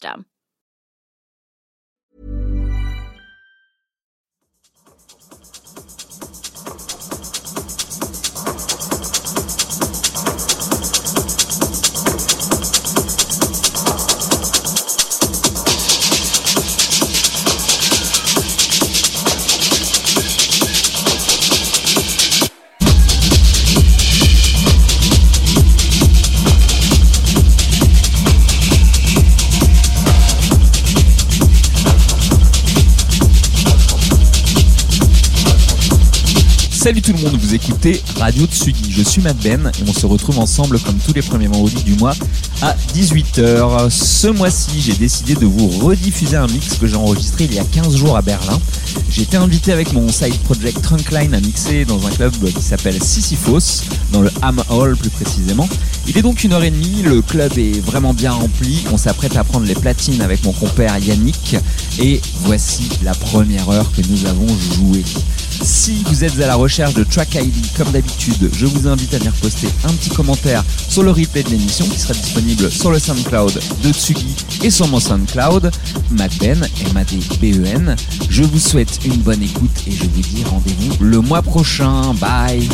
system. Salut tout le monde, vous écoutez Radio Tsugi. Je suis Matt Ben et on se retrouve ensemble comme tous les premiers vendredis du mois à 18h. Ce mois-ci, j'ai décidé de vous rediffuser un mix que j'ai enregistré il y a 15 jours à Berlin. J'ai été invité avec mon side project Trunkline à mixer dans un club qui s'appelle Sisyphos, dans le Ham Hall plus précisément. Il est donc une heure et demie, le club est vraiment bien rempli, on s'apprête à prendre les platines avec mon compère Yannick et voici la première heure que nous avons jouée. Si vous êtes à la recherche de Track ID, comme d'habitude, je vous invite à venir poster un petit commentaire sur le replay de l'émission qui sera disponible sur le SoundCloud de Tsugi et sur mon SoundCloud, MadBen, M-A-D-B-E-N. Je vous souhaite une bonne écoute et je vous dis rendez-vous le mois prochain. Bye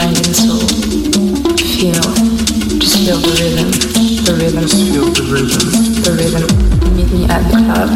feel. The rhythm, the rhythm, feel the rhythm, the rhythm, meet me at the club.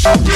Thank